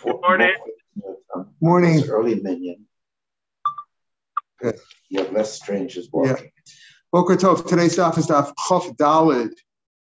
Good morning. Morning. It's early minion. Good. You have less strangers walking. Boker Tov. Today's daf is daf Chof Dalid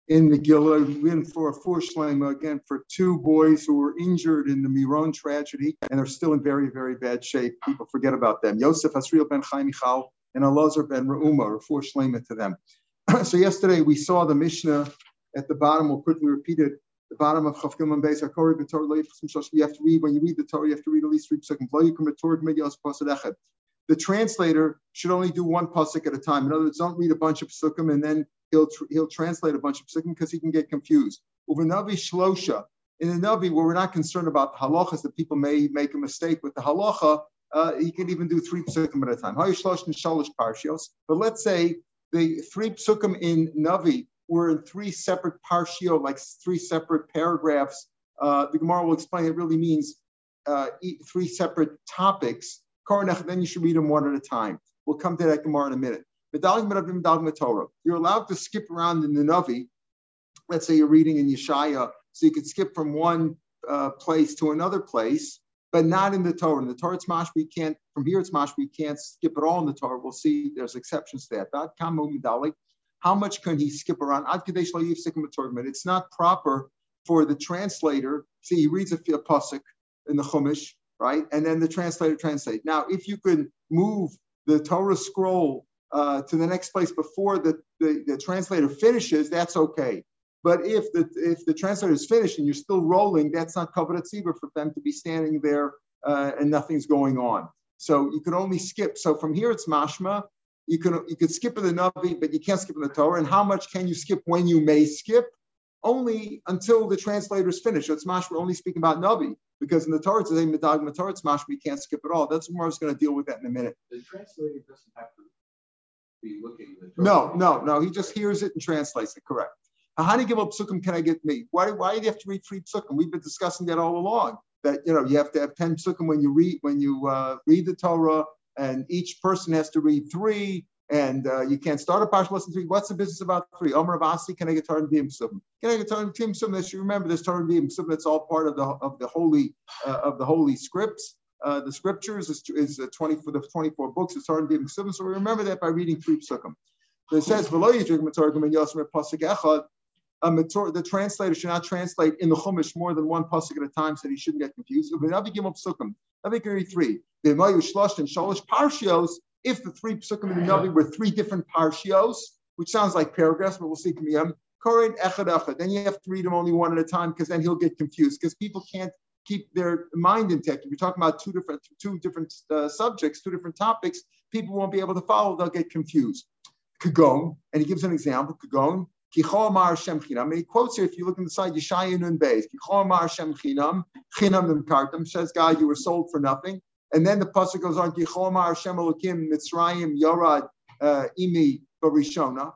in Megillah. We're in for a four shlema again for two boys who were injured in the Miron tragedy and are still in very, very bad shape. People forget about them. Yosef Asriel ben Chaim Michal and Elazar ben Reuma are four shlema to them. so yesterday we saw the Mishnah at the bottom. We'll quickly repeat it. The bottom of Chav Gimel Beis Hakori B'Torah Lo Yifchim Shosh. You have to read when you read the Torah. You have to read at least three psukim. Lo Yikum Echad. The translator should only do one pasuk at a time. In other words, don't read a bunch of psukim and then he'll tr- he'll translate a bunch of psukim because he can get confused. Uvanavi Shlosha. In the Navi, where we're not concerned about the halachas that people may make a mistake with the halacha, uh, he can even do three psukim at a time. And. But let's say the three psukim in Navi were in three separate parshio, like three separate paragraphs. Uh, the Gemara will explain it really means uh, three separate topics. Then you should read them one at a time. We'll come to that Gemara in a minute. You're allowed to skip around in the Navi. Let's say you're reading in Yeshaya, so you can skip from one uh, place to another place, but not in the Torah. In the Torah, it's mashma. We can't. From here, it's mashma. We can't skip it all in the Torah. We'll see. There's exceptions to that. How much can he skip around? It's not proper for the translator. See, he reads a, a pasuk in the Chumash, right? And then the translator translates. Now, if you could move the Torah scroll uh, to the next place before the, the, the translator finishes, that's okay. But if the if the translator is finished and you're still rolling, that's not covered at Tzibur for them to be standing there uh, and nothing's going on. So you can only skip. So from here it's mashma. You can you could skip in the Navi, but you can't skip in the Torah. And how much can you skip when you may skip? Only until the translator is finished. So it's mashma. We're only speaking about Navi because in the Torah it's a midag Torah it's mashma. We can't skip at all. That's what I was going to deal with that in a minute. The translator doesn't have to be looking at the No, no, no. He just hears it and translates it. Correct. How many give up psukim can I get me? Why, why do you have to read three psukim? We've been discussing that all along. That you know you have to have ten psukim when you read when you uh, read the Torah, and each person has to read three. And uh, you can't start a parsha less than three. What's the business about three? Omer Abasi, can I get Torah and? Can I get Torah and? That you remember this Torah and. That's all part of the of the holy uh, of the holy scripts. Uh, the scriptures is, is uh, 20 for the 24 books. It's Torah and So we remember that by reading three psukim. It says, "V'lo yidrig matorgim and echad." The translator should not translate in the Chumash more than one pasuk at a time, so he shouldn't get confused. Navi Gimel Psukim, Navi Giri three, the Mayu Shlosh and Shalosh Parshios. If the three Psukim in the Navi were three different Parshios, which sounds like paragraphs, but we'll see Kamiyam. Koren Echad Echad. Then you have to read them only one at a time because then he'll get confused because people can't keep their mind intact. If you're talking about two different two different uh, subjects, two different topics, people won't be able to follow. They'll get confused. Kagon, and he gives an example. Kagon, Kichol Mar Shem Chinam. And he quotes here, if you look in the side, Yeshaya Nun Beis, Kichol Mar Shem Chinam, Chinam Kartam, says, God, you were sold for nothing. And then the pasuk goes on, Kichol Mar Shem Elokim, Mitzrayim, Yorad, uh, Imi, Barishona.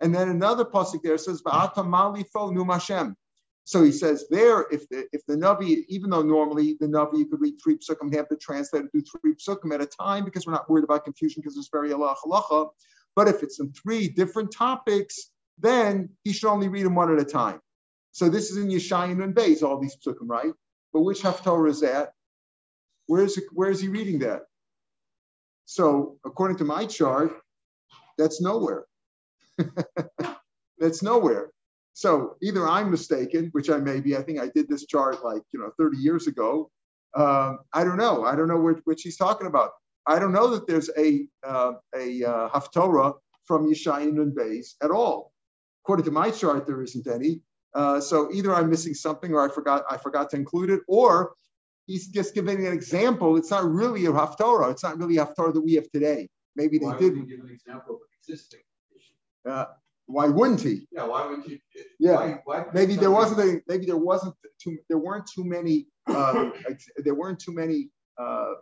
And then another pasuk there says, Va'ata Malifo Num Hashem. So he says there, if the if the Navi, even though normally the Navi you could read three psukim, have to translate translator do three psukim at a time because we're not worried about confusion because it's very halacha. But if it's in three different topics, then he should only read them one at a time. So this is in Yeshaya Nun Beis, all these psukim, right? But which Haftorah is that? Where is, where is he reading that? So according to my chart, that's nowhere. that's nowhere. So either I'm mistaken, which I may be. I think I did this chart like you know 30 years ago. Um, I don't know. I don't know which, which he's talking about. I don't know that there's a uh, a uh, haftorah from Yeshaya Nun Beis at all. According to my chart, there isn't any. Uh, so either I'm missing something, or I forgot I forgot to include it, or he's just giving an example. It's not really a haftorah. It's not really a haftorah that we have today. Maybe they Why did. would you give an example of existing? Uh, why wouldn't he? Yeah, why would you? Yeah. Why, why Maybe there wasn't a, maybe there wasn't too there weren't too many uh, there weren't too many uh,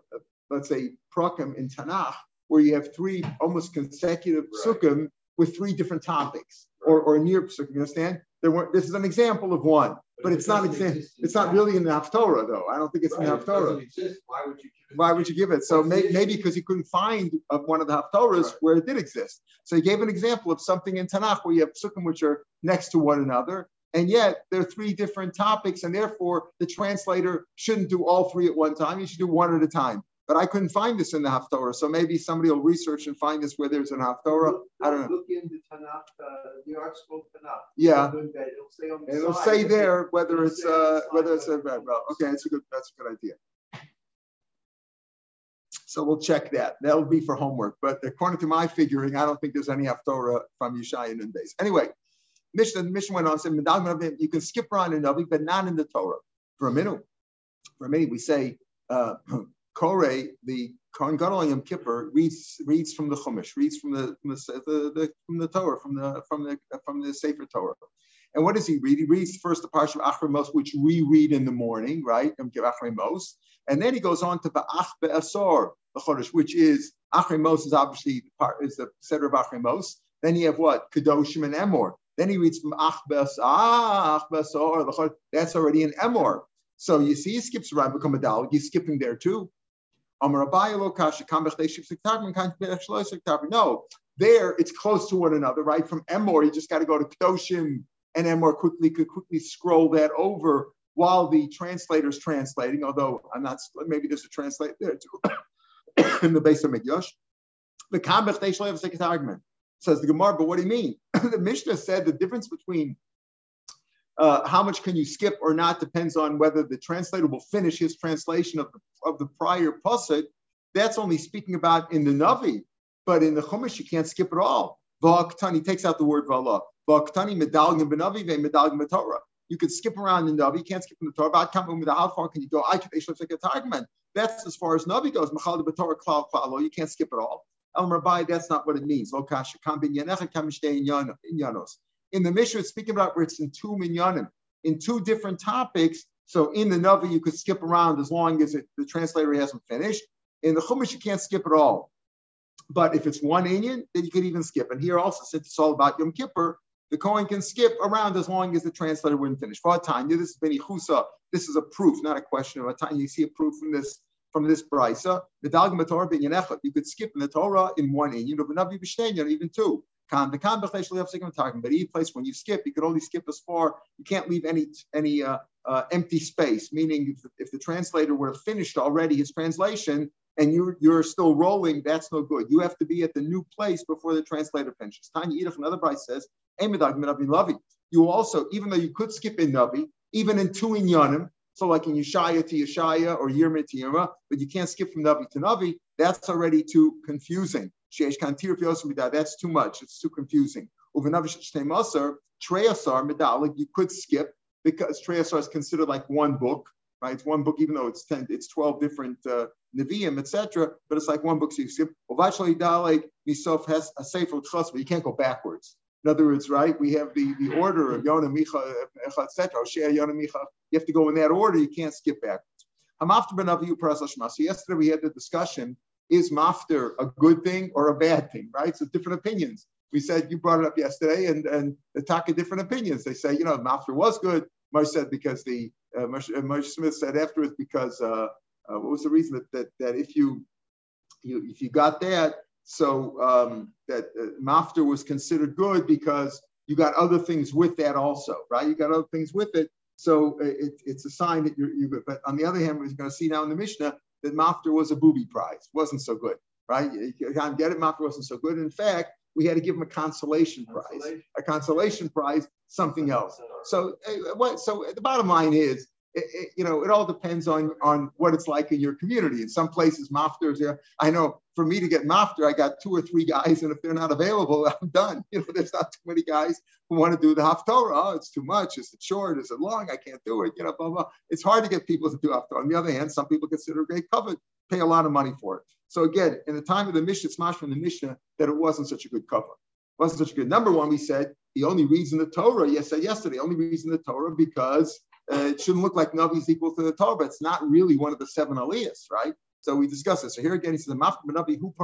let's say prakim in Tanakh where you have three almost consecutive Right. psukim with three different topics or, or near so You understand? There weren't. This is an example of one, but if it's it not exam- It's not really in the Haftorah though. I don't think it's right, in the it Haftorah. exist, why would you? give it? Why would you give it? So may, maybe because he couldn't find uh, one of the Haftorahs Right. where it did exist. So he gave an example of something in Tanakh where you have sukkim which are next to one another, and yet there are three different topics, and therefore the translator shouldn't do all three at one time. you should do one at a time. But I couldn't find this in the Haftorah, so maybe somebody will research and find this where there's an Haftorah. Look, I don't know. Look in the Tanakh, uh, the article Tanakh. Yeah. It'll say on the It'll say there whether it's uh, the whether it's a well, okay, that's a good that's a good idea. So we'll check that. That'll be for homework. But according to my figuring, I don't think there's any Haftorah from Yeshaya and Days. Anyway, Mishnah, the Mishnah went on and said, you can skip around in Navi, but not in the Torah. For a minute, for a minute, we say uh, Kore, the Kohen Gadol Yom Kippur reads reads from the Chumash, reads from the from the, the, the from the Torah, from the from the from the Sefer Torah. And what does he read? He reads first the parsha of Achremos, which we read in the morning, right? Yom Kippur Achremos, and then he goes on to Ba'ach Be'asor, the Chodesh, which is Achremos is obviously is the center of Achremos. Then you have what Kedoshim and Emor. Then he reads from Ach Be'as Ach Be'asor, the Chodesh. That's already an Emor. So you see, he skips around become a Dal. He's skipping there too. No, there it's close to one another, right? From Emor, you just got to go to Kedoshim and Emor quickly could quickly scroll that over while the translator's translating. Although I'm not, maybe there's a translate there too in the Beis HaMikdash. The Kambech a second argument. Says the Gemara, but what do you mean? the Mishnah said the difference between uh, how much can you skip or not depends on whether the translator will finish his translation of the, of the prior pasuk. That's only speaking about in the Navi, but in the Chumash you can't skip at all. V'aktani takes out the word v'ala. V'aktani medalgim b'navi ve'medalgim b'torah. You could skip around in Navi, you can't skip in the Torah. But how far can you go? I can take a targman. That's as far as Navi goes. Machal b'torah klal klalo. You can't skip at all. El Rabbi, that's not what it means. Lo kasha kam bin yanecha kam shtei inyanos in the Mishnah, speaking about where it's in two minyanim, in two different topics. So in the Navi, you could skip around as long as it, the translator hasn't finished. In the Chumash, you can't skip at all. But if it's one Inyan, then you could even skip. And here also, since it's all about Yom Kippur, the Kohen can skip around as long as the translator wouldn't finish. For a Tanya, this is Beni Chusa. This is a proof, not a question of a Tanya. You see a proof from this from this brisa. The Dalgam Torah ben You could skip in the Torah in one Inyan, but Navi B'Shteinyan, even two. The but any place when you skip, you can only skip as far. You can't leave any any uh, uh, empty space. Meaning, if, if the translator would have finished already his translation and you're you're still rolling, that's no good. You have to be at the new place before the translator finishes. Tanya Yidach, another bright says, You also, even though you could skip in Navi, even in two inyanim, so like in Yeshaya to Yeshaya or Yirmeh to Yirmeh, but you can't skip from Navi to Navi, that's already too confusing. That's too much. It's too confusing. You could skip because Treyasar is considered like one book, right? It's one book, even though it's 10, it's 12 different uh, Nevi'im, etc. But it's like one book, so you skip. Misof has a you can't go backwards. In other words, right, we have the, the order of Yona, Micha, etc. Yona, Micha. You have to go in that order. You can't skip backwards. So yesterday we had the discussion is mafter a good thing or a bad thing, right? So different opinions. We said you brought it up yesterday, and and talk of different opinions. They say, you know, mafter was good. Moshe said because the uh, Moshe, uh, Smith said afterwards because uh, uh, what was the reason that that, that if you you if you got that, so um, that uh, mafter was considered good because you got other things with that also, right? You got other things with it. So uh, it, it's a sign that you're, good. But on the other hand, we're going to see now in the Mishnah that Mafter was a booby prize, wasn't so good, right? You can't get it, Mafter wasn't so good. In fact, we had to give him a consolation prize, consolation. a consolation prize, something else. So, eh, what? So the bottom line is, it, you know, it all depends on on what it's like in your community. In some places, mafters. Yeah, I know for me to get mafter, I got two or three guys, and if they're not available, I'm done. You know, there's not too many guys who want to do the haftorah. Oh, it's too much. Is it short? Is it long? I can't do it. You know, blah blah. It's hard to get people to do haftorah. On the other hand, some people consider great cover, pay a lot of money for it. So again, in the time of the Mishnah, it's mash from the Mishnah that it wasn't such a good cover. It wasn't such a good. Number one, we said the only reason the Torah. Yes, I said yesterday. Only reason the Torah because uh, it shouldn't look like Navi is equal to the Torah, but it's not really one of the seven aliyahs, right? So we discuss this. So here again, he says, Navi hu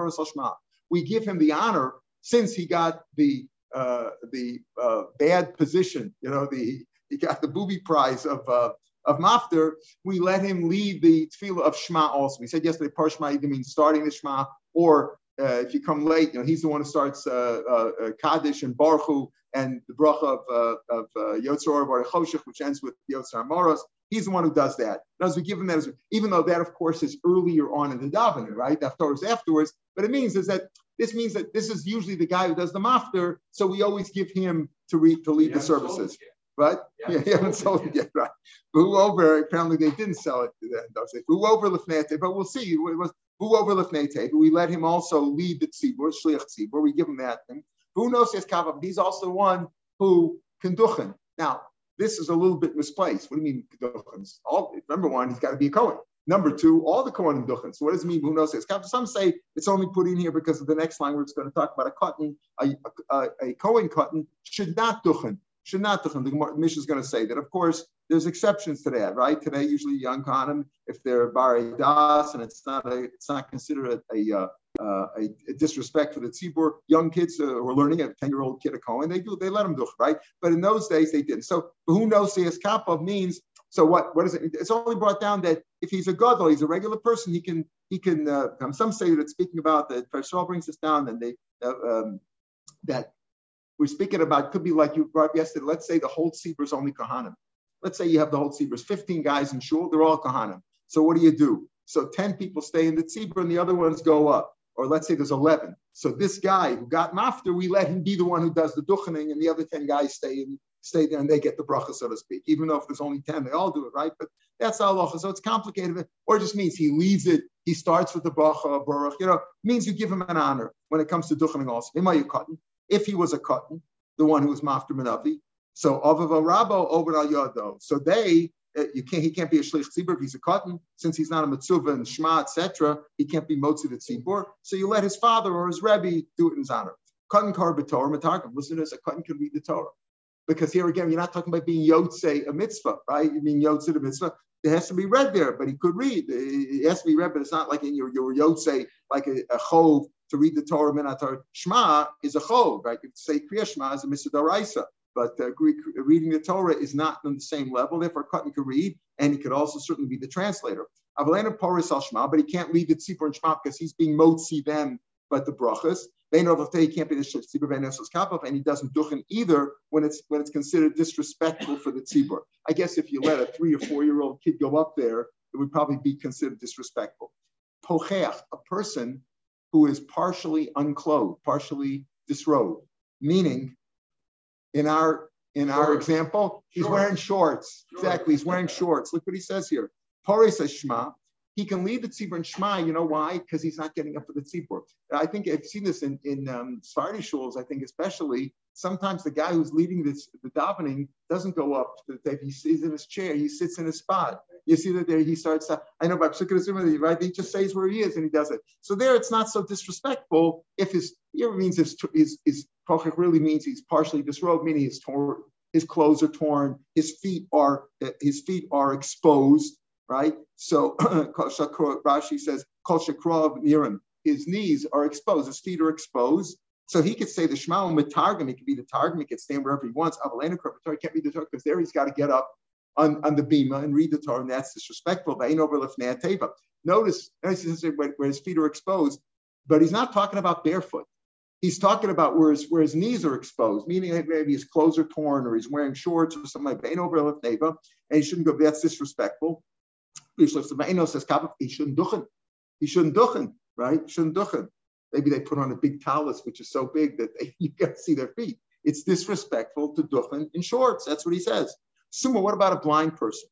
We give him the honor since he got the uh, the uh, bad position, you know, the he got the booby prize of uh, of Mafter, we let him lead the tefillah of Shema also. We said yesterday, Parshma either means starting the Shema, or uh, if you come late, you know, he's the one who starts uh, uh, uh Kaddish and Baruch and the bracha of uh, of uh, Yotzor Choshech, which ends with Yotzar Moros. He's the one who does that. As we give him that, as, even though that, of course, is earlier on in the davening, right? The is afterwards. But it means is that this means that this is usually the guy who does the mafter, so we always give him to read to lead the services. Right? Yeah, yeah, haven't sold it yet, right? Who over? Apparently, they didn't sell it to them. Who over Lefnete? But we'll see. It was we let him also lead the tzibur, shliach tzibur. We give him that thing. Who knows his kavam? He's also one who can duchen. Now, this is a little bit misplaced. What do you mean duchens? All number one, he's got to be a kohen. Number two, all the Kohanim duchen. So what does it mean? Who knows his kavam? Some say it's only put in here because of the next line where it's going to talk about a cotton, a, a, a Cohen cotton should not duchen should not The Mishnah is going to say that. Of course, there's exceptions to that, right? Today, usually young Kohanim, if they're bari das and it's not a, it's not considered a, a, uh, a, a disrespect for the tzibur. Young kids uh, who are learning, a ten-year-old kid a Kohen, they do, they let them do it, right? But in those days, they didn't. So who knows? Sayas kapov means. So what? What is it? It's only brought down that if he's a gadol, he's a regular person. He can he can. Uh, some say that it's speaking about that. Farshal brings us down, and they uh, um, that we're speaking about could be like you brought yesterday. Let's say the whole is only kahanim. Let's say you have the whole tzibur, 15 guys in shul, they're all kahanim. So what do you do? So 10 people stay in the tzibur and the other ones go up. Or let's say there's 11. So this guy who got mafter, we let him be the one who does the duchening, and the other 10 guys stay in, stay there and they get the bracha, so to speak. Even though if there's only 10, they all do it, right? But that's Allah. So it's complicated. Or it just means he leads it. He starts with the bracha, baruch. You know, means you give him an honor when it comes to duchening also if he was a cotton, the one who was Mafter Manavi. So Avav Rabo over al Yado. So they, uh, you can't, he can't be a Shlich Tzibur if he's a cotton, since he's not a Mitzvah and Shema, etc. He can't be Motzi the Tzibur. So you let his father or his Rebbe do it in his honor. Cotton Kar B'Torah Matarkim. Listen this, a cotton can read the Torah. Because here again, you're not talking about being Yotze a mitzvah, right? You mean Yotze the mitzvah. It has to be read there, but he could read. It has to be read, but it's not like in your, your Yotze, like a, a chov to read the Torah Minatar Shema is a chol, right? You say Kriya Shema is a Mitzvah but uh, reading the Torah is not on the same level. Therefore, Cotton could read, and he could also certainly be the translator. Avalena Poris al Shema, but he can't read the Tzipor and Shema because he's being motzi them, but the brachas. They know he can't be the tzibur benesos kapov, and he doesn't duchen either when it's when it's considered disrespectful for the tzibur. I guess if you let a three or four year old kid go up there, it would probably be considered disrespectful. Pocheach, a person who is partially unclothed, partially disrobed, meaning in our in our example, he's shorts. wearing shorts. shorts. Exactly, he's wearing shorts. Look what he says here. Pore says Shema. He can lead the tzibur and Shema. You know why? Because he's not getting up for the tzibur. I think I've seen this in in um, Sephardi shuls. I think especially sometimes the guy who's leading this the davening doesn't go up. He sits in his chair. He sits in his spot. You see that there he starts. Uh, I know by Pshikah right? He just says where he is and he does it. So there, it's not so disrespectful if his here means his his his really means he's partially disrobed, meaning his torn, his clothes are torn, his feet are his feet are exposed, right? So Rashi says Kol Shakrov Nirim, his knees are exposed, his feet are exposed. So he could say the Shema with Targum, he could be the Targum, he could stand wherever he wants. Avalena Torah can't be the Torah because there he's got to get up on, on the bima and read the Torah, and that's disrespectful. Notice where his feet are exposed, but he's not talking about barefoot. He's talking about where his, where his knees are exposed, meaning maybe his clothes are torn or he's wearing shorts or something like that. And he shouldn't go, that's disrespectful. He shouldn't duchen. He shouldn't duchen, right? Shouldn't duchen. Maybe they put on a big talus, which is so big that they, you can't see their feet. It's disrespectful to duchen in shorts. That's what he says. Suma, what about a blind person?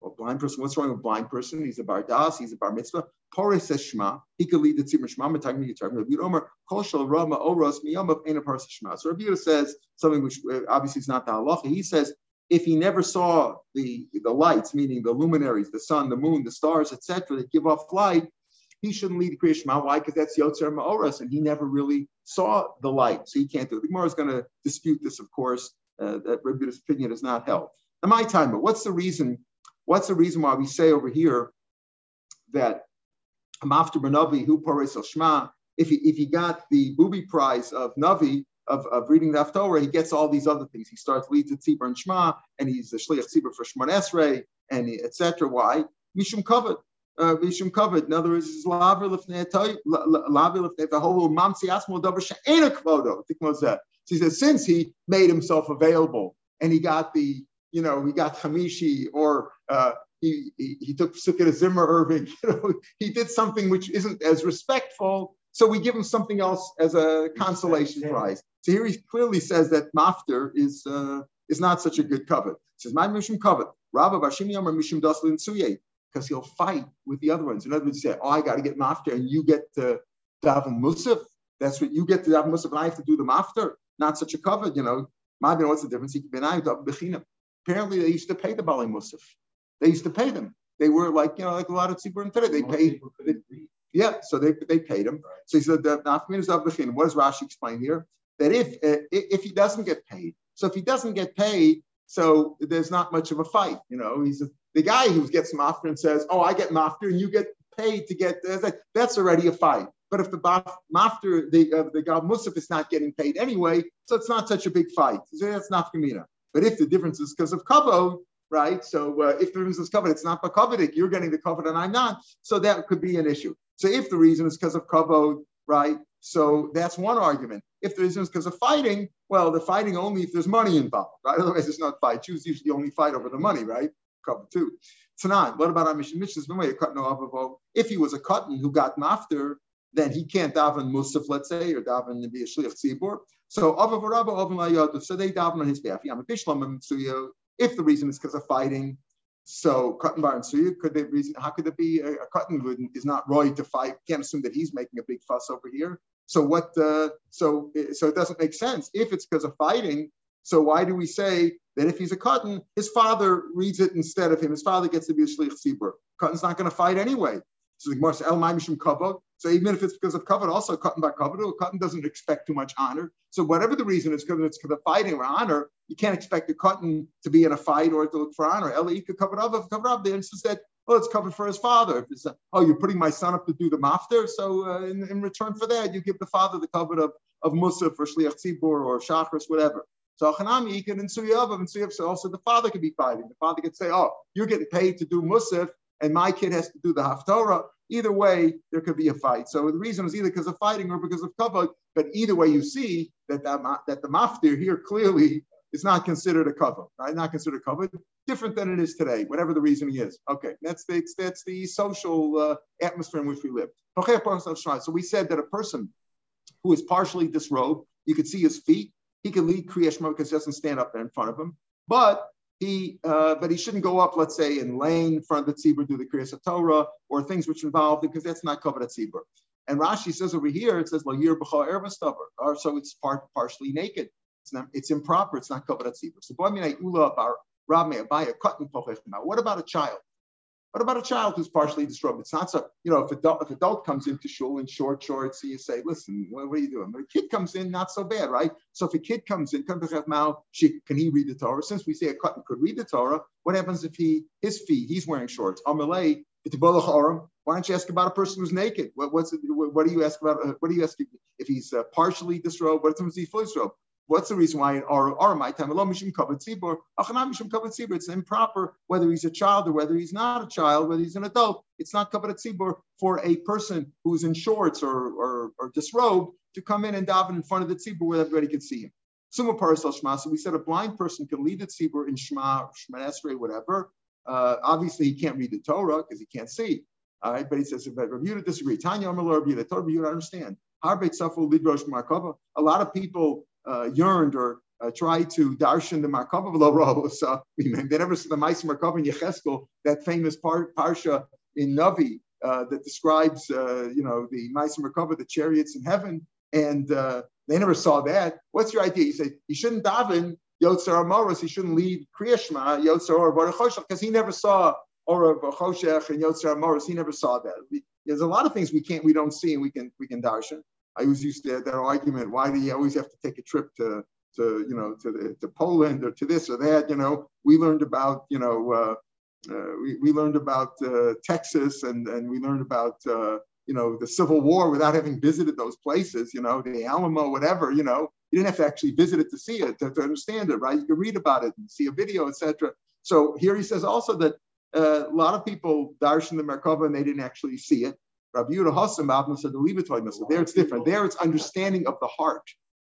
Well, blind person, what's wrong with a blind person? He's a bar das, he's a bar mitzvah. Pore says Shema. He could lead the tzimmer Shema. Matagmi Yitar. Rabbi Omer Kol Shal Rama Oros Miyam of Ena Parsa Shema. So Rabbi says something which uh, obviously is not the halacha. He says if he never saw the the lights, meaning the luminaries, the sun, the moon, the stars, etc., that give off light, he shouldn't lead the Kriya Shema. Why? Because that's Yotzer Ma'oras, and he never really saw the light, so he can't do it. The Gemara is going to dispute this, of course. Uh, that Rabbi's opinion is not held. Now, my time, but what's the reason? What's the reason why we say over here that after Navi, who Pares Shema, if he if he got the booby prize of Navi of, of reading the Haftorah, he gets all these other things. He starts leads at Tzibur and Shema, and he's the Shliach Tzibur for Shemon Esrei, and etc. Why? Mishum covered. Uh, Mishum covered. In other words, it's whole mamsi asmo davar she'ena kvodo. So he says, since he made himself available and he got the, you know, he got Hamishi or uh, he, he, he took Sukkot Zimmer Irving, you know, he did something which isn't as respectful. So we give him something else as a consolation prize. So here he clearly says that Mafter is uh, is not such a good covet. He says, My Mishum covet. Rabba Bashim Yomer Mishum Daslin Suye, because he'll fight with the other ones. In other words, he say, Oh, I got to get Mafter, and you get to Davin Musaf. That's what you get to Davin Musaf, and I have to do them after. Not such a covet, you know. Maybe what's the difference? Apparently, they used to pay the Bali Musaf. They used to pay them. They were like, you know, like a lot of tzibur today. They paid. They, yeah, so they, they paid him. So he said that Nafmin is What does Rashi explain here? That if uh, if he doesn't get paid, so if he doesn't get paid, so there's not much of a fight. You know, he's a, the guy who gets mafter and says, "Oh, I get mafter and you get paid to get," that's already a fight. But if the mafter, the uh, the guy Musaf is not getting paid anyway, so it's not such a big fight. So that's not Kamina. But if the difference is because of kavod, right? So uh, if the reason is covered, it's not kavod. You're getting the covered and I'm not. So that could be an issue. So if the reason is because of kavod, right? So that's one argument. If the reason is because of fighting, well, they're fighting only if there's money involved, right? Otherwise, it's not fight. Jews usually only fight over the money, right? Cover two. Tanan, what about our mission? Mishnah's been way no If he was a cotton who got mafter, then he can't daven musaf, let's say, or daven to be a shliach tzibur. So so they daven on his behalf. If the reason is because of fighting, so cotton bar and suya, could they reason? How could it be a, a is not roy to fight? Can't assume that he's making a big fuss over here. So what? Uh, so so it doesn't make sense if it's because of fighting. So why do we say that if he's a cotton, his father reads it instead of him? His father gets to be a shlich tzibur. Cotton's not going to fight anyway. So the Gemara says, El Kavod. So even if it's because of Kavod, also cotton by Kavod, cotton doesn't expect too much honor. So whatever the reason is, because it's because of fighting or honor, you can't expect a cotton to be in a fight or to look for honor. El cover up, cover up. The instance that, oh, it's covered for his father. If it's, uh, oh, you're putting my son up to do the mafter, so uh, in, in, return for that, you give the father the cover of, of Musaf or Shliach Tzibur or Shachris, whatever. So Hanami, he can in Suyav, and so also the father could be fighting. The father could say, oh, you're getting paid to do Musaf, and my kid has to do the Haftorah. Either way, there could be a fight. So the reason is either because of fighting or because of kavod. But either way, you see that that, that the maftir here clearly is not considered a kavod, right? Not considered kavod, different than it is today, whatever the reason he is. Okay, that's the that's the social uh, atmosphere in which we live. So we said that a person who is partially disrobed, you could see his feet. He can lead he doesn't stand up there in front of him. But he, uh, but he shouldn't go up, let's say, in lane in front of the tzibur, do the kriyas Torah or things which involve because that's not covered at tzibur. And Rashi says over here, it says lo yir or so it's part partially naked. It's not, it's improper. It's not covered at tzibur. So what about a child? What about a child who's partially disrobed? It's not so, you know, if adult, if adult comes into shul in short shorts, you say, listen, what, what, are you doing? But a kid comes in, not so bad, right? So if a kid comes in, she, can he read the Torah? Since we say a cotton could read the Torah, what happens if he, his feet, he's wearing shorts? Amalei, why don't you ask about a person who's naked? What, what's it, what, do you ask about? Uh, what do you ask if he's uh, partially disrobed? What if he's fully disrobed? What's the reason why or my time it's improper whether he's a child or whether he's not a child, whether he's an adult. It's not kavat tzibur for a person who's in shorts or, or, or disrobed to come in and daven in front of the tzibur where everybody can see him. Summa parasal shma. So we said a blind person can lead the tzibur in shma, shma esrei, whatever. Uh, obviously, he can't read the Torah because he can't see. All right, but he says, but Rabbi disagree. Tanya Amalor Rabbi Torah Rabbi understand. Harbeit Safu Lidrosh Markova. A lot of people yearned or uh, tried to darshan the Markava V'lo So they never saw the Ma'aser Markava in Yecheskel, that famous par- parsha in Navi uh, that describes, uh, you know, the Ma'aser Markava, the chariots in heaven, and uh, they never saw that. What's your idea? You say he shouldn't daven Yotzar Amoros, he shouldn't lead Kriyashma, Yotzar or Baruch because he never saw or Choshech and Yotzar Amoros. He never saw that. There's a lot of things we can't, we don't see, and we can we can darshan. I always used to, that argument, why do you always have to take a trip to, to you know, to, the, to Poland or to this or that? You know, we learned about, you know, uh, uh, we, we learned about uh, Texas and, and we learned about, uh, you know, the Civil War without having visited those places, you know, the Alamo, whatever, you know, you didn't have to actually visit it to see it, to, to understand it, right? You could read about it and see a video, etc. So here he says also that uh, a lot of people darshan the Merkava and they didn't actually see it. Rabbi Yehuda Hassam said the So there it's different. There it's understanding of the heart.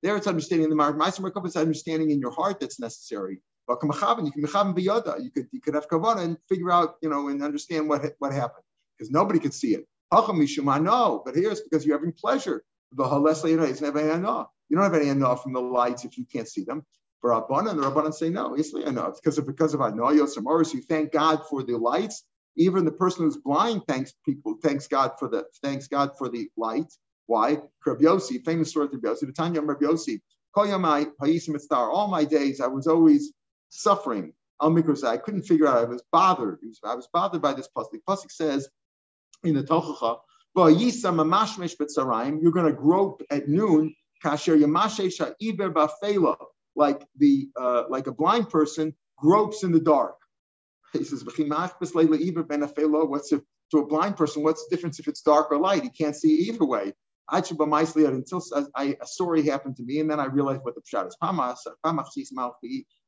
There it's understanding the Mark. Meiser Merkava is understanding in your heart that's necessary. But you can can You could you could have kavana and figure out, you know, and understand what what happened because nobody could see it. No, but here's because you're having pleasure. The halesli is never enough. You don't have any enough from the lights if you can't see them. For Rabbanan, the Rabbanan say no, it's because of because of Amoris. You thank God for the lights. Even the person who's blind thanks people, thanks God for the thanks God for the light. Why? Rabbi famous story of Rabbi Yossi, the Tanya Rabbi Yossi, all my days I was always suffering. Al I couldn't figure out. I was bothered. I was bothered by this pasuk. Pasuk says in the Tochacha, you're going to grope at noon. Like the uh, like a blind person gropes in the dark. He says, "What's if, to a blind person? What's the difference if it's dark or light? He can't see either way." Until a story happened to me, and then I realized what the pshat is.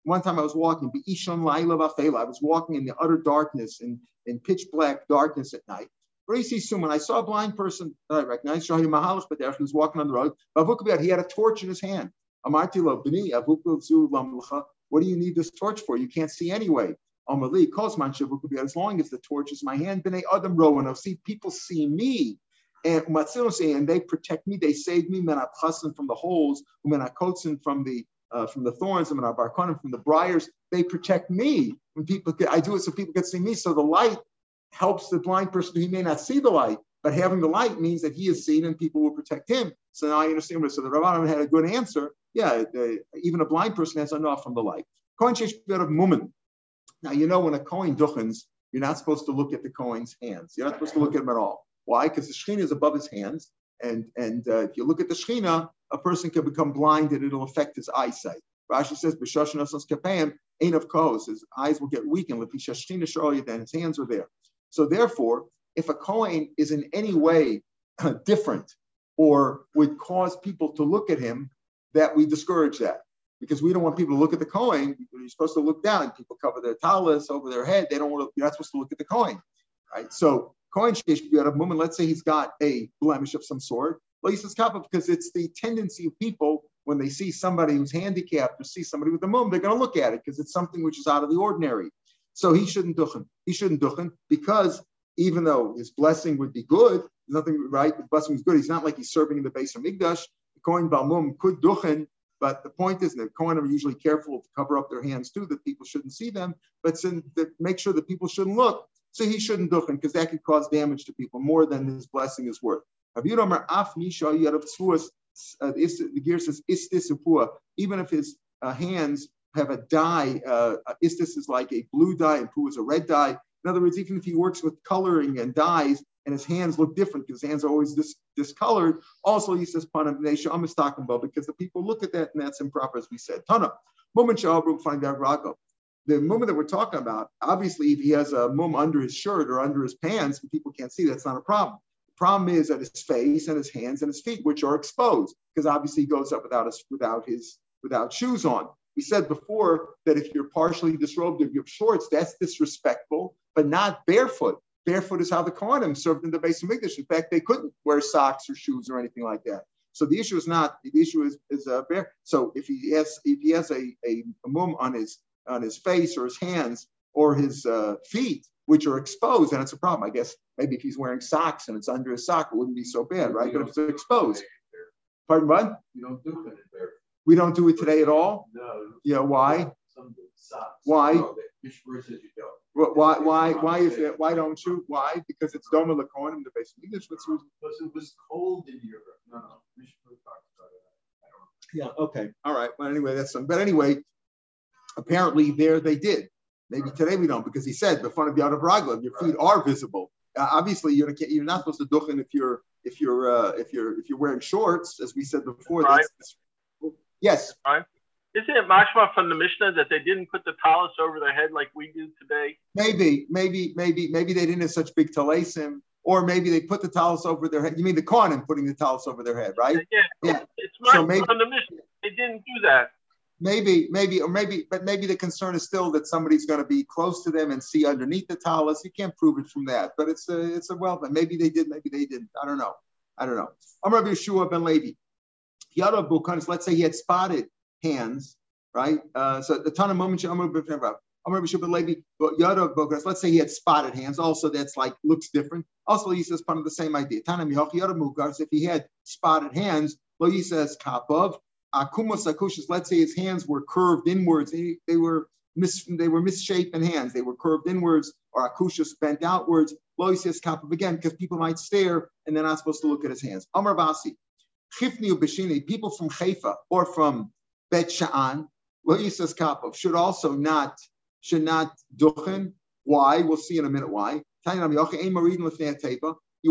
One time I was walking, I was walking in the utter darkness, in, in pitch black darkness at night. When I saw a blind person that I recognized, Shahi Mahalach B'derech, he was walking on the road. He had a torch in his hand. What do you need this torch for? You can't see anyway. As long as the torch is my hand, b'nei adam rowan. See, people see me, and and they protect me. They save me, from the holes, from the uh, from the thorns, from the briars. They protect me. When people, get, I do it so people can see me. So the light helps the blind person he may not see the light, but having the light means that he is seen and people will protect him. So now I understand what. So the Rabbanim had a good answer. Yeah, uh, even a blind person has enough from the light. Kohen of mumen. Now you know when a Kohen duchens, you're not supposed to look at the Kohen's hands. You're not supposed to look at him at all. Why? Because the shechina is above his hands, and and uh, if you look at the shechina, a person can become blind and it'll affect his eyesight. Rashi says, "B'shoshin kapayim ain't of kohos." His eyes will get weakened. If he's then his hands are there. So therefore, if a Kohen is in any way different or would cause people to look at him, that we discourage that because we don't want people to look at the Kohen. You're supposed to look down. People cover their talis over their head. They don't want to. You're not supposed to look at the Kohen, right? So Kohen should be out of moment. Let's say he's got a blemish of some sort. Well, he says kappa because it's the tendency of people when they see somebody who's handicapped or see somebody with a mum, they're going to look at it because it's something which is out of the ordinary. So he shouldn't duchen. He shouldn't duchen because even though his blessing would be good, nothing right. The blessing is good. He's not like he's serving in the Beis HaMikdash. The Kohen Balmum could duchen, but the point is that Kohen are usually careful to cover up their hands too, that people shouldn't see them, but to make sure that people shouldn't look. So he shouldn't duchen because that could cause damage to people more than his blessing is worth. Uh, the gear says istis even if his uh, hands have a dye. Uh, istis is like a blue dye and pu is a red dye. In other words, even if he works with coloring and dyes and his hands look different because his hands are always dis- discolored, also he says panam I'm talking about because the people look at that and that's improper, as we said. Tana. Moment find out rago. The moment that we're talking about, obviously, if he has a mum under his shirt or under his pants and people can't see, that's not a problem. The problem is that his face and his hands and his feet, which are exposed, because obviously he goes up without his without his without shoes on. We said before that if you're partially disrobed, if you have shorts, that's disrespectful, but not barefoot. Barefoot is how the Kohanim served in the base of English. In fact, they couldn't wear socks or shoes or anything like that. So the issue is not the issue is is uh, bare. So if he has if he has a, a, a mum on his on his face or his hands or his uh, feet, which are exposed, then it's a problem. I guess maybe if he's wearing socks and it's under his sock, it wouldn't be so bad, right? But if it's exposed, pardon what? You don't do it. We don't do it today at all. No. Yeah. Why? Why? Why? Why? Why is it? Why don't you? Why? Because it's Doma Lacoin in the base of English. Because it was cold in Europe. No, no. Yeah. Okay. All right. But anyway, that's something. But anyway, apparently there they did. Maybe today we don't because he said the front of Yad of Raglav, your feet are visible. Uh, obviously, you're you're not supposed to duchen if you're if you're uh, if you're if you're wearing shorts, as we said before. Right. That's, Yes. Right. Isn't it mashma from the Mishnah that they didn't put the talis over their head like we do today? Maybe, maybe, maybe, maybe they didn't have such big talasim, or maybe they put the talis over their head. You mean the Kohanim putting the talis over their head, right? Yeah. yeah. It's so maybe, from the Mishnah. They didn't do that. Maybe, maybe, or maybe, but maybe the concern is still that somebody's going to be close to them and see underneath the talis. You can't prove it from that, but it's a, it's a well. But Maybe they did, maybe they didn't. I don't know. I don't know. I'm Rabbi Yeshua ben Levi. Yada Bukanis, let's say he had spotted hands, right? Uh, so the ton of moments Bukanis, let's say he had spotted hands. Also, that's like looks different. Also, he says part of the same idea. Tana Mihoch Yada Mukanis, if he had spotted hands, Lo says Kapov, Akumos Akushas, let's say his hands were curved inwards, they, they were mis, they were misshapen hands, they were curved inwards, or Akushas bent outwards. Lo says Kapov again, because people might stare and they're not supposed to look at his hands. Amar Basi. Chifni Bashini, people from Haifa or from Bet Sha'an, what says Kapov, should also not should not duchen. Why? We'll see in a minute why. You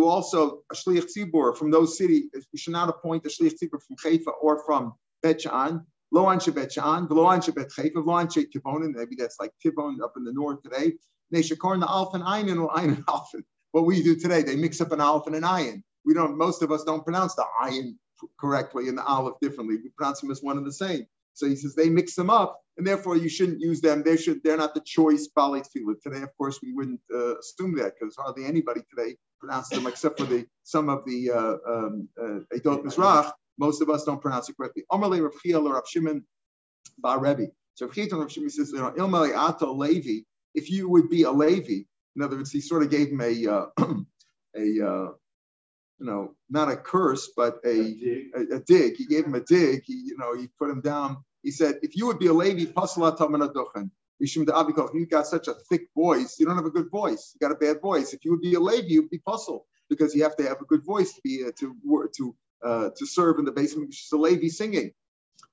also a shliach tzibur from those cities. You should not appoint a shliach tzibur from Haifa or from Bet Sha'an. Lo anshe Bet Sha'an, lo anshe Bet Haifa, lo anshe Tivonin. Maybe that's like Tivon up in the north today. Call the alf and ayin or ayin and. What we do today, they mix up an alf and an ayin. We don't. Most of us don't pronounce the ayin correctly and the olive differently. We pronounce them as one and the same. So he says they mix them up, and therefore you shouldn't use them. They should. They're not the choice bali tefillah. Today, of course, we wouldn't uh, assume that because hardly anybody today pronounces them except for the some of the uh, um, uh, Edot Mizrach. Most of us don't pronounce it correctly. Amalei Rav Chiel or Rav Shimon Bar Rebbe. So Rav Chiel Rav Shimon says, you know, Ato Levi. If you would be a Levi, in other words, he sort of gave him a uh, a uh, you know, not a curse, but a, a, dig. A, a dig. He gave him a dig. He, you know, he put him down. He said, if you would be a Levi, tamanaduchen. You got such a thick voice. You don't have a good voice. You got a bad voice. If you would be a Levi, you'd be puzzled because you have to have a good voice to be uh, to to uh, to serve in the basement. Which is a Levi singing.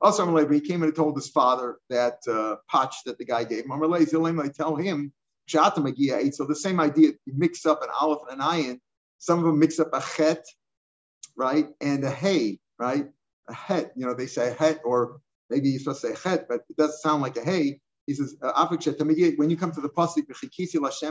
Also, I'm Levi. He came in and told his father that uh, potch that the guy gave him. I'm I tell him, So the same idea. You mix up an olive and an iron some of them mix up a chet, right, and a hay, right? A het, you know, they say het, or maybe you're supposed to say het, but it doesn't sound like a hay. He says, uh, when you come to the pasuk,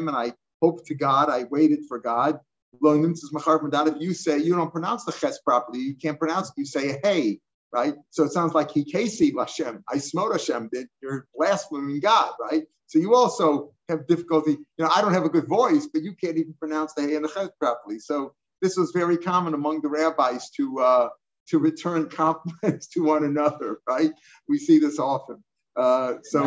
and I hope to God, I waited for God. You say you don't pronounce the ches properly, you can't pronounce it. You say hey, right? So it sounds like he kesi Hashem. I smote Hashem. You're blaspheming God, right? So you also have difficulty. You know, I don't have a good voice, but you can't even pronounce the hey and the chet properly. So this was very common among the rabbis to uh, to return compliments to one another. Right? We see this often. Uh, so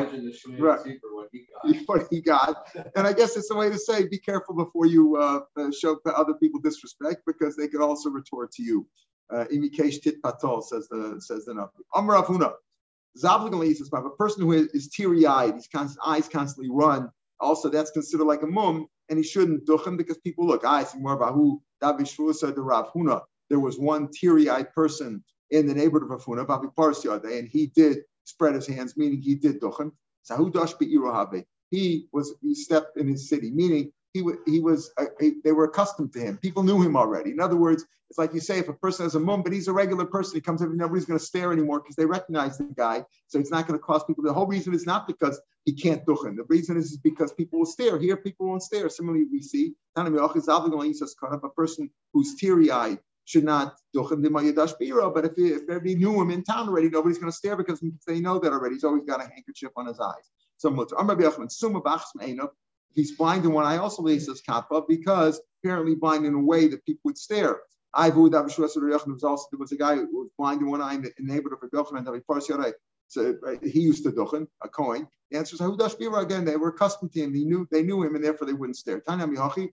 right, what he, what he got, and I guess it's a way to say, be careful before you uh, uh show other people disrespect, because they could also retort to you. Uh, Imikesh tit patol says the says the Navi. Amr Avuna. Zavligally says, a person who is, teary-eyed, his constant, eyes constantly run, also that's considered like a mum, and he shouldn't duchen because people look, I see more about who Davishvusa de Rav Huna. There was one teary-eyed person in the neighborhood of Afuna, Babi Parsyade, and he did spread his hands, meaning he did duchen. Sahudash He was he stepped in his city, meaning he, he was, uh, he, they were accustomed to him. People knew him already. In other words, it's like you say, if a person has a mum, but he's a regular person, he comes in, nobody's going to stare anymore because they recognize the guy. So it's not going to cost people. The whole reason is not because he can't duchen. The reason is, is because people will stare. Here, people won't stare. Similarly, we see a person who's teary eyed should not duchen But if, if everybody knew him in town already, nobody's going to stare because they know that already. He's always got a handkerchief on his eyes. So, he's blind in one eye also says kappa because apparently blind in a way that people would stare. I view that was also there was a guy who was blind in one eye in the, neighborhood of Yochanan so uh, he used to duchen a Kohen. The answer is Hudash Bira again. They were accustomed to him. They knew they knew him, and therefore they wouldn't stare. Tanya Mihachi,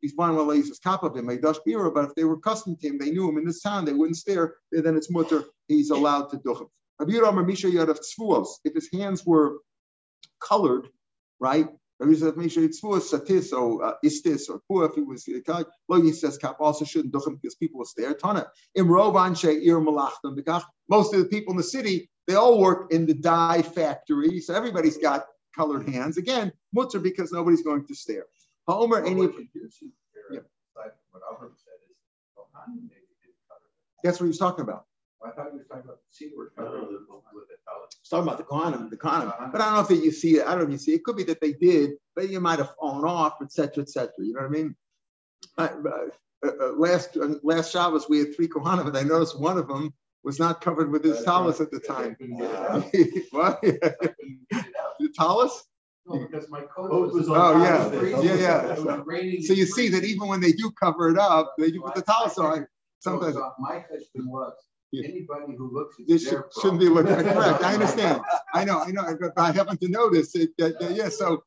He's blind while he's kappa him. Bira, but if they were accustomed to him, they knew him in this town. They wouldn't stare. Then it's mutter. He's allowed to duchen. If his hands were colored, right? Rabbi says, "Misha Yitzvua satis or uh, istis or pua." If he was lo he says kap also shouldn't do him because people will stare. Tana imrov anshe ir malachtam Most of the people in the city they all work in the dye factory, so everybody's got colored hands. Again, mutter because nobody's going to stare. Homer any. Yeah. That's what he was talking about. I thought you were talking about the C word. It's talking about the quantum, the quantum. But I don't know if you see it. I don't know if you see it. it could be that they did, but you might have fallen off, etc., etc. You know what I mean? Uh, uh, last uh, last Shabbos we had three Kohanim, and I noticed one of them was not covered with his talus at the time. what? the talus? No, because my coat was on. Oh yeah, yeah, yeah. So you see that even when they do cover it up, they do put the talus on. Sometimes my question was Yeah. Anybody who looks at This should, shouldn't be looking problem. correct. I understand. I know, I know, but I happen to notice it, that, that, yeah, so,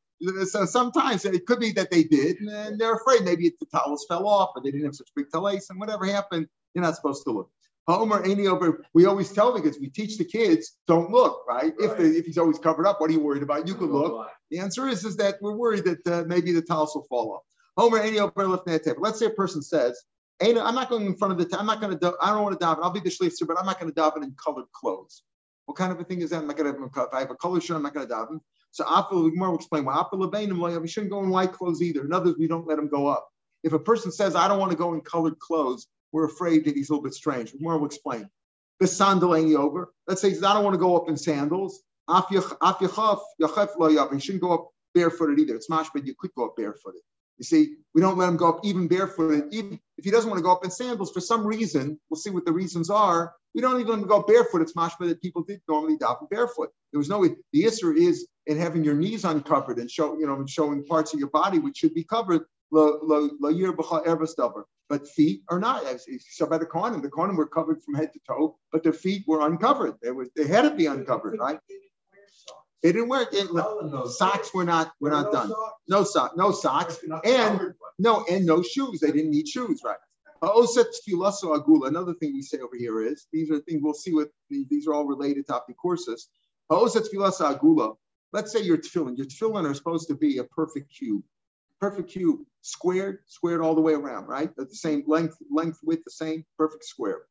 so sometimes it could be that they did and they're afraid maybe the towels fell off or they didn't have such big talais and whatever happened, you're not supposed to look. Homer, any over, we always tell the kids, we teach the kids, don't look, right? If the, if he's always covered up, what are you worried about? You could look. The answer is, is that we're worried that uh, maybe the towels will fall off. Homer, any over left that table. Let's say a person says, "Ain't I'm not going in front of the. i I'm not going to. I don't want to daven. I'll be the shlichter, but I'm not going to daven in colored clothes. What kind of a thing is that? I'm not going to have. If I have a color shirt, I'm not going to daven. So Apple, Gemara will explain why Apple Lebanim, we shouldn't go in white clothes either. In others, we don't let them go up. If a person says, I don't want to go in colored clothes, we're afraid that he's a little bit strange. Gemara will explain. The sandal ain't over. Let's say he says, I don't want to go up in sandals. Af yach- af yachaf, yachaf lo. He shouldn't go up barefooted either. It's mashbid, you could go up barefooted. You see, we don't let him go up even barefooted. Even if he doesn't want to go up in sandals for some reason, we'll see what the reasons are. We don't even go barefoot. It's mashma that people did normally daven barefoot. There was no the issue is in having your knees uncovered and show you know showing parts of your body which should be covered. But feet are not. Saw by the Kohanim, the Kohanim were covered from head to toe, but their feet were uncovered. They was they had to be uncovered, right? They didn't wear it. Socks were not were not done. No sock, no socks, and no, and no shoes. They didn't need shoes, right? Uh, Ha'oset tfilaso agula. Another thing we say over here is these are things we'll see what these are all related to apikoursis. Ha'oset uh, tfilaso agula. Let's say your tefillin. Your tefillin are supposed to be a perfect cube, perfect cube, squared, squared all the way around, right? At the same length, length, width, the same, perfect square.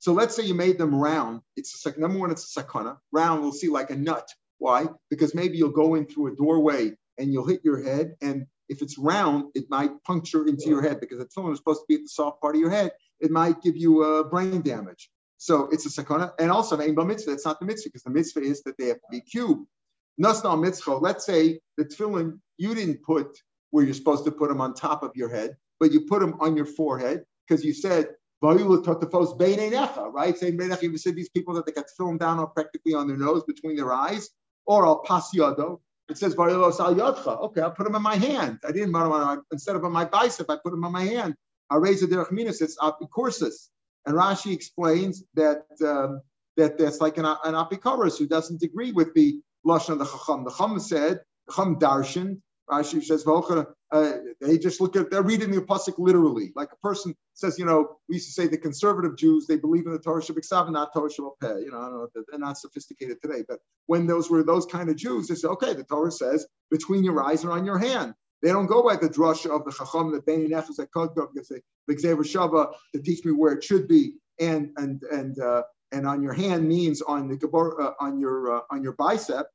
So let's say you made them round. It's a, number one, it's a sakana. Round, we'll see like a nut. Why? Because maybe you'll go in through a doorway and you'll hit your head. And if it's round, it might puncture into your head because the tefillin is supposed to be at the soft part of your head. It might give you uh, brain damage. So it's a sakana. And also, the ain't mitzvah. It's not the mitzvah because the mitzvah is that they have to be cubed. Nasna mitzvah. Let's say the tefillin you didn't put where you're supposed to put them on top of your head, but you put them on your forehead because you said right? Saying you said these people that they got film down or practically on their nose between their eyes, or I'll al pasiado. It says Vayula sal yadcha. Okay, I'll put them in my hand. I didn't instead of on my bicep, I put them on my hand. I raise a derech minas. It's apikursis, and Rashi explains that um, that that's like an, an apikoros who doesn't agree with the lashon of the chacham. The chacham said, the chacham darshan. Rashi says, uh, they just look at, they're reading the Pasuk literally. Like a person says, you know, we used to say the conservative Jews, they believe in the Torah Shabbat not Torah Shabbat You know, I don't know, they're not sophisticated today. But when those were those kind of Jews, they say, okay, the Torah says between your eyes and on your hand. They don't go by the drasha of the Chacham, the Beni Nefesh, Kodkov, because the Xavier Shava to teach me where it should be. And, and, and, uh, and on your hand means on the uh, on your uh, on your bicep,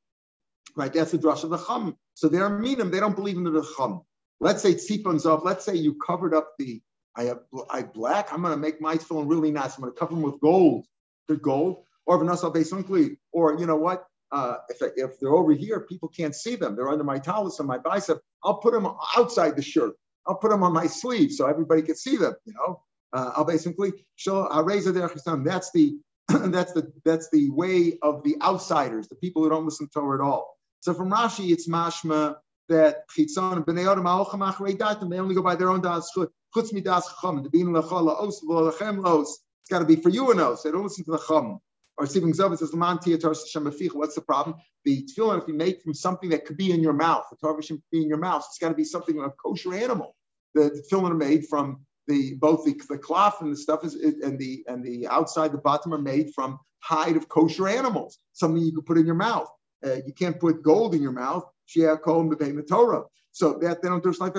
right? That's the drush of the chum. So they're minim. They don't believe in the chum. Let's say tzipons of. Let's say you covered up the. I have I black. I'm going to make my tefillin really nice. I'm going to cover them with gold. Good gold. Or vanasa besunkli. Or you know what? Uh, if, if they're over here, people can't see them. They're under my talus on my bicep. I'll put them outside the shirt. I'll put them on my sleeve so everybody can see them. You know. Uh, I'll basically show. I'll raise it there. That's the that's the that's the way of the outsiders, the people who don't listen to Torah at all. So from Rashi, it's mashma that chitzon and bnei adam ha'ochem achrei datim, they only go by their own das chutz midas chacham, the bin lechala os v'lechem os. It's got to be for you and os. They don't listen to the chum. Or Stephen Zav says, "Laman What's the problem? The tefillin, if you make from something that could be in your mouth, the Torah should be in your mouth. It's got to be something a kosher animal. The tefillin are made from the both the, the cloth and the stuff is and the and the outside the bottom are made from hide of kosher animals, something you can put in your mouth. Uh, you can't put gold in your mouth. So that they don't do like.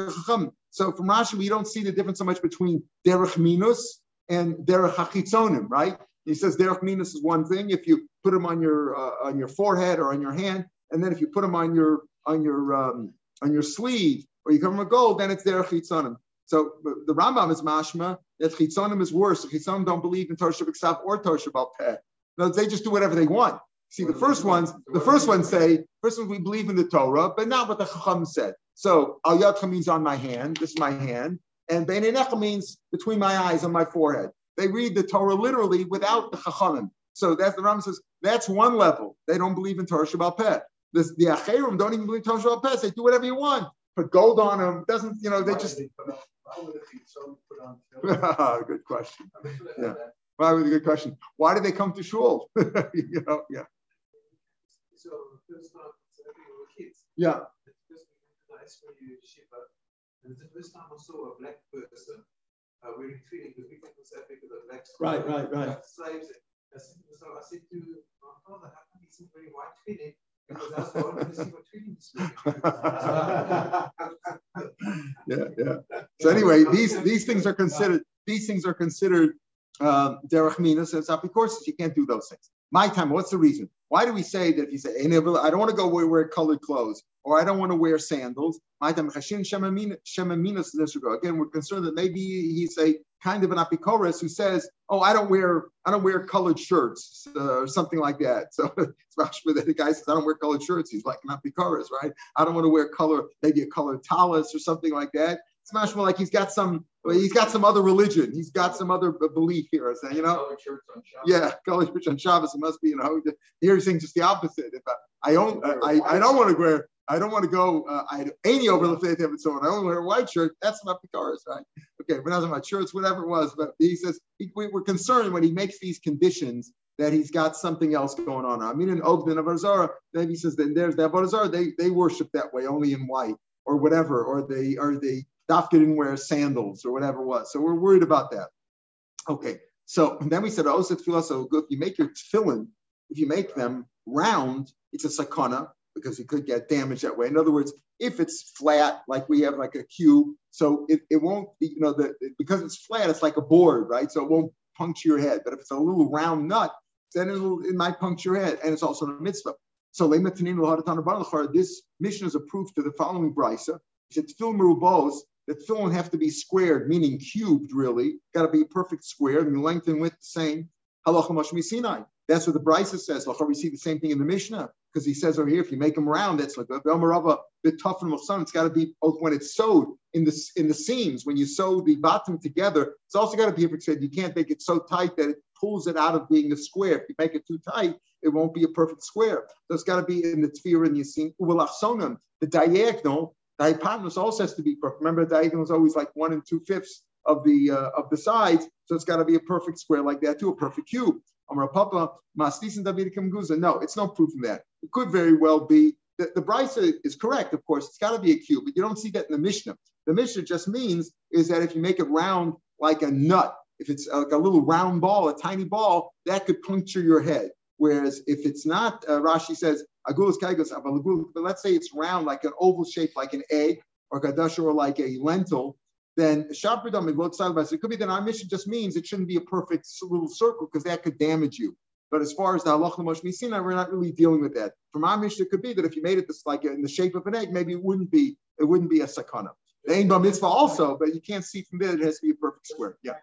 So from Rashi, we don't see the difference so much between derech minus and derech hachitzonim, right? He says derech minus is one thing if you put them on your uh, on your forehead or on your hand, and then if you put them on your on your um, on your sleeve or you cover with gold, then it's derech chitzonim. So the Rambam is mashma that chitzonim is worse. The chitzonim don't believe in Torah Shabbat or Torah Sheba'al Peh. No, they just do whatever they want. See, the first ones, the first ones say, first ones we believe in the Torah, but not what the Chacham said. So al yadcha means on my hand, this is my hand, and beinenecha means between my eyes on my forehead. They read the Torah literally without the Chachamim. So that's the Rambam says that's one level. They don't believe in Torah Sheba'al Peh. The, the Acherim don't even believe Torah Sheba'al Peh. They do whatever you want. Put gold on them. Doesn't you know? They just. Good question. Yeah. Well, that was a good question. Why did they come to shul? you know, yeah. So first time, so were kids. Yeah. The first we went to the ice cream shiva, and the first time I saw a black person uh, wearing because we came from South Africa, the black Right, right, right. slaves. So I said to my father, how come he's wearing white? Because I was wanting to see what is yeah, yeah. So anyway, these these things are considered these things are considered um, derech minas and apikourses. You can't do those things. My time. What's the reason? Why do we say that if you say I don't want to go wear, wear colored clothes or I don't want to wear sandals? My time. Again, we're concerned that maybe he's a kind of an apikoros who says, "Oh, I don't wear I don't wear colored shirts uh, or something like that." So the guy says, "I don't wear colored shirts." He's like an apikoros, right? I don't want to wear color, maybe a colored talus or something like that. It's much more like he's got some he's got some other religion. He's got some other belief here. So, you know, Colored shirts on Shabbos. yeah, colored shirts on Shabbos. It must be, you know, here he's saying just the opposite. If I, I don't, I, I don't want to wear. I don't want to go. Uh, I any over the faith and so on. I only wear a white shirt. That's not Picard's, right? Okay, we're not talking about shirts, whatever it was. But he says he, we were concerned when he makes these conditions that he's got something else going on. I mean, in Ogden of Arzara, then he says that there's that Arzara, they they worship that way, only in white or whatever, or they or they Dafka didn't wear sandals or whatever it was. So we're worried about that. Okay, so then we said, oh, so if you make your tefillin, if you make them round, it's a sakana because you could get damaged that way. In other words, if it's flat, like we have like a cube, so it, it won't you know, the, because it's flat, it's like a board, right? So it won't puncture your head. But if it's a little round nut, then it'll, it might puncture your head. And it's also a mitzvah. So this mission is a proof to the following brisa. Said, tefillin merubos, the tefillin have to be squared, meaning cubed, really. Got to be a perfect square, and length and width the same. Halacha mashmi Sinai. That's what the Brisa says. We see the same thing in the Mishnah because he says over here, if you make them round, that's like a bit tough and It's got to be both when it's sewed in the in the seams. When you sew the bottom together, it's also got to be a perfect. You can't make it so tight that it pulls it out of being a square. If you make it too tight, it won't be a perfect square. So it's got to be in the tefir and the yasim. The diagonal, the hypotenuse also has to be perfect. Remember, the diagonal is always like one and two fifths of the uh, of the sides, so it's got to be a perfect square like that too, a perfect cube. No, it's no proof of that. It could very well be. The, the Brisa is correct, of course. It's got to be a cube, but you don't see that in the Mishnah. The Mishnah just means is that if you make it round like a nut, if it's like a little round ball, a tiny ball, that could puncture your head. Whereas if it's not, uh, Rashi says, agulus kaigos but let's say it's round like an oval shape, like an egg or gadasha or like a lentil, then shapridam and both sides. It could be that our mission just means it shouldn't be a perfect little circle because that could damage you. But as far as the halach misina, we're not really dealing with that. From our mission, it could be that if you made it this like in the shape of an egg, maybe it wouldn't be it wouldn't be a sakana. The ain mitzvah also, but you can't see from there. It has to be a perfect square. Yeah.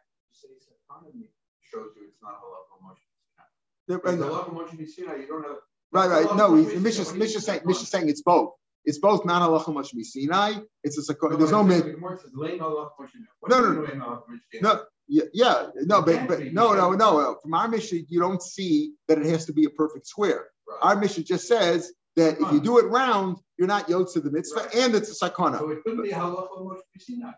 Shows you it's not halakha motion. The- Because halakha motion misina, you don't have. Right, right. No, he's Mishnah, misina, Mishnah saying, what Mishnah saying it's both. It's both non halacha much Sinai. It's a sakana. There's no it min. says- it says lane halakha motion. What No, no, mean lane halakha motion? No, yeah, yeah, no, but but no, no, no. From our mission, you don't see that it has to be a perfect square. Right. Our mission just says that if you do it round, you're not yoked to the mitzvah, Right. and it's a sakana. So it couldn't be halacha motion misina.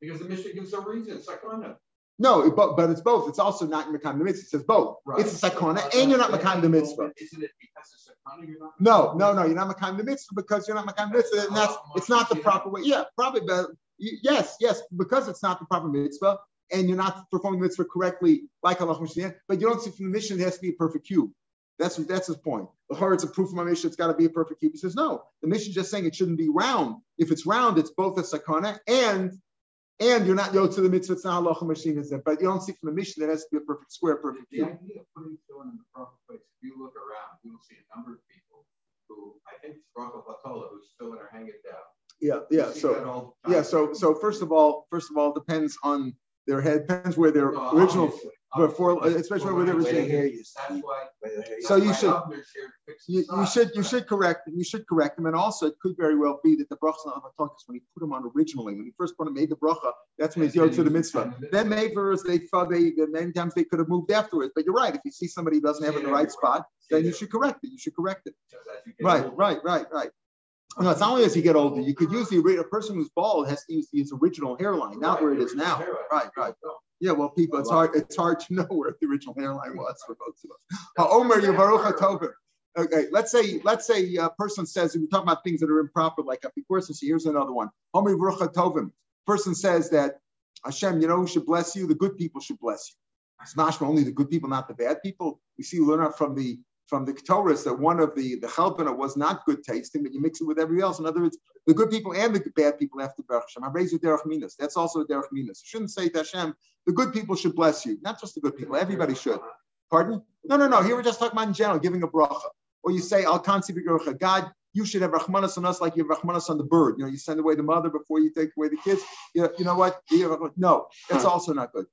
Because the Mishnah gives a reason, sakana. No, but but it's both. It's also not makam the mitzvah. It says both. It's a sakana, and you're not makam the mitzvah. Isn't it because it's sakana, you're not? No, no, no, you're not makam the mitzvah because you're not makam the mitzvah, and that's it's not the proper way. Yeah, probably, but yes, yes, because it's not the proper mitzvah, and you're not performing the mitzvah correctly, like Allah Mashiach, but you don't see from the mission it has to be a perfect cube. That's that's his point. The it's a proof of my mission. It's got to be a perfect cube. He says no. The mission just saying it shouldn't be round. If it's round, it's both a sakana and and you're not yoked to the mitzvah. It's not halacha machine, is it? But you don't see from the mission that it has to be a perfect square, perfect The cube. idea of putting someone in the proper place, if you look around, you will see a number of people who, I think it's Rachel Latola, who's still in her hang it down. Yeah, yeah. So that all the yeah, so so first of all, first of all, it depends on their head. Depends where their No, original obviously, before, obviously. especially Well, where they right, were they saying. hear you. That's why. So you that's should- why Abner's here to fix the You, you should you should correct you should correct him, and also it could very well be that the bracha on of Hatakas when he put him on originally when he first put him made the bracha that's when he's yoked to the mitzvah. Then maybe they thought they then many times they could have moved afterwards. But you're right. If you see somebody who doesn't have it in the right spot, then you should correct it. You should correct it. Right, right, right, right. No, it's not only as you get older. You could use the a person who's bald has to use his original hairline, not where it the is now. Right, right. Yeah, well, people, it's hard. It's hard to know where the original hairline was for both of us. Omer Yavaruch Tova. Okay, let's say let's say a person says we're talking about things that are improper, like a person. So here's another one. Yavaruch Tovim. Person says that Hashem, you know, who should bless you? The good people should bless you. It's mashma only the good people, not the bad people. We see learn from the from the Ketores that one of the the chalpana was not good tasting, but you mix it with everybody else. In other words, the good people and the bad people have to Baruch Hashem. I raise you derech minas. That's also a derech minas. You shouldn't say to Hashem, the good people should bless you, not just the good people. Everybody should. Pardon? No, no, no. Here we're just talking about in general, giving a bracha. Or you say, Al God, you should have rahmanas on us like you have rahmanas on the bird. You know, you send away the mother before you take away the kids. You, you know what? No, that's also not good.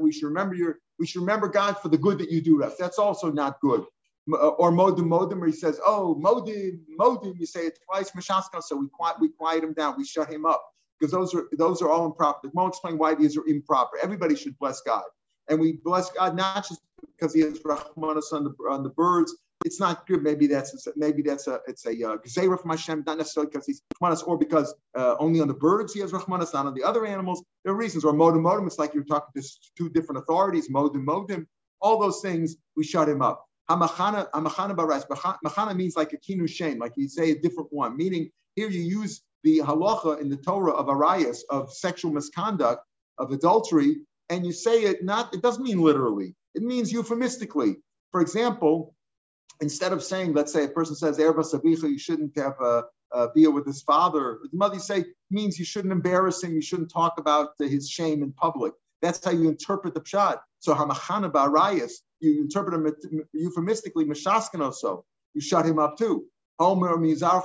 We should remember your, we should remember God for the good that you do to us. That's also not good. Uh, or modim modim, where he says, "Oh, modim modim," you say it twice, mashaskan. So we quiet, we quiet him down, we shut him up because those are those are all improper. Won't explain why these are improper. Everybody should bless God, and we bless God not just because He has rahmanas on the on the birds, it's not good. Maybe that's maybe that's a it's a uh, gzeira from Hashem, not necessarily because he's rahmanas or because uh, only on the birds he has rahmanas, not on the other animals. There are reasons. Or modim modim, it's like you're talking to two different authorities. Modim modim, all those things we shut him up. Hamachana hamachana baras. Machana means like a kinu shame, like you say a different one. Meaning here you use the halacha in the Torah of arayas of sexual misconduct of adultery, and you say it not. It doesn't mean literally. It means euphemistically. For example, instead of saying, let's say a person says, you shouldn't have a, a beer with his father, the mother say means you shouldn't embarrass him, you shouldn't talk about his shame in public. That's how you interpret the pshat. So Hamachana Barayas, you interpret him euphemistically, Mashaskan so. You shut him up too. Homer Mizar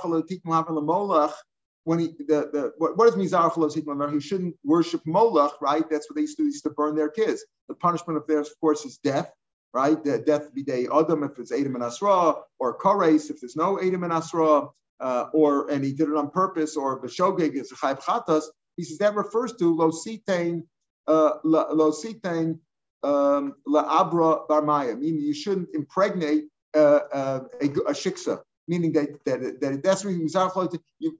when he the, the what, what is Mizar He shouldn't worship Molech, right? That's what they used to used to burn their kids. The punishment of theirs, of course, is death right? The death day Adam if it's Adam and Asra, or Kares if there's no Adam and Asra, uh, or and he did it on purpose, or Beshogeg is Chayv Chatas. He says that refers to Lo Sitain, uh, Lo Sitain, um, La Abra Barmaya, meaning you shouldn't impregnate uh, uh, a, a shiksa, meaning that, that, that that's what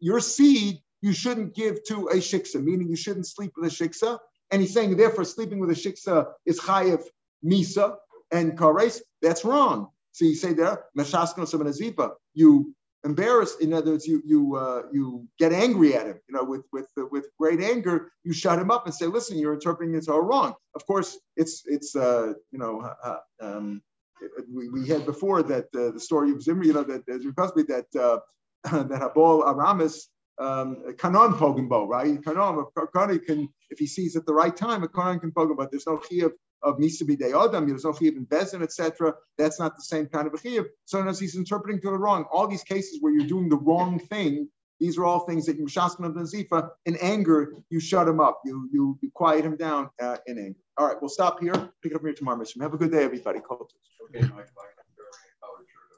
your seed you shouldn't give to a shiksa, meaning you shouldn't sleep with a shiksa. And he's saying, therefore, sleeping with a shiksa is chayiv misa, and kares, that's wrong. So you say there, meshaskno you embarrass. In other words, you you uh, you get angry at him. You know, with with uh, with great anger, you shut him up and say, "Listen, you're interpreting this all wrong." Of course, it's it's uh, you know. Uh, um, we, we had before that uh, the story of Zimri, you know, that there's Kozbi that uh, that Habal Aramis um, kanon right? Kanon, Kanon can, if he sees at the right time, a kanon can pogembo. There's no chiyuv of Misabi De Adam, Chiv in Bezin, etc. That's not the same kind of a Chiv. So as he's interpreting to the wrong, all these cases where you're doing the wrong thing, these are all things that you Shaskan of Nazifa, in anger, you shut him up, you you, you quiet him down uh, in anger. All right, we'll stop here. Pick it up here tomorrow, Mr. Have a good day, everybody. Bye.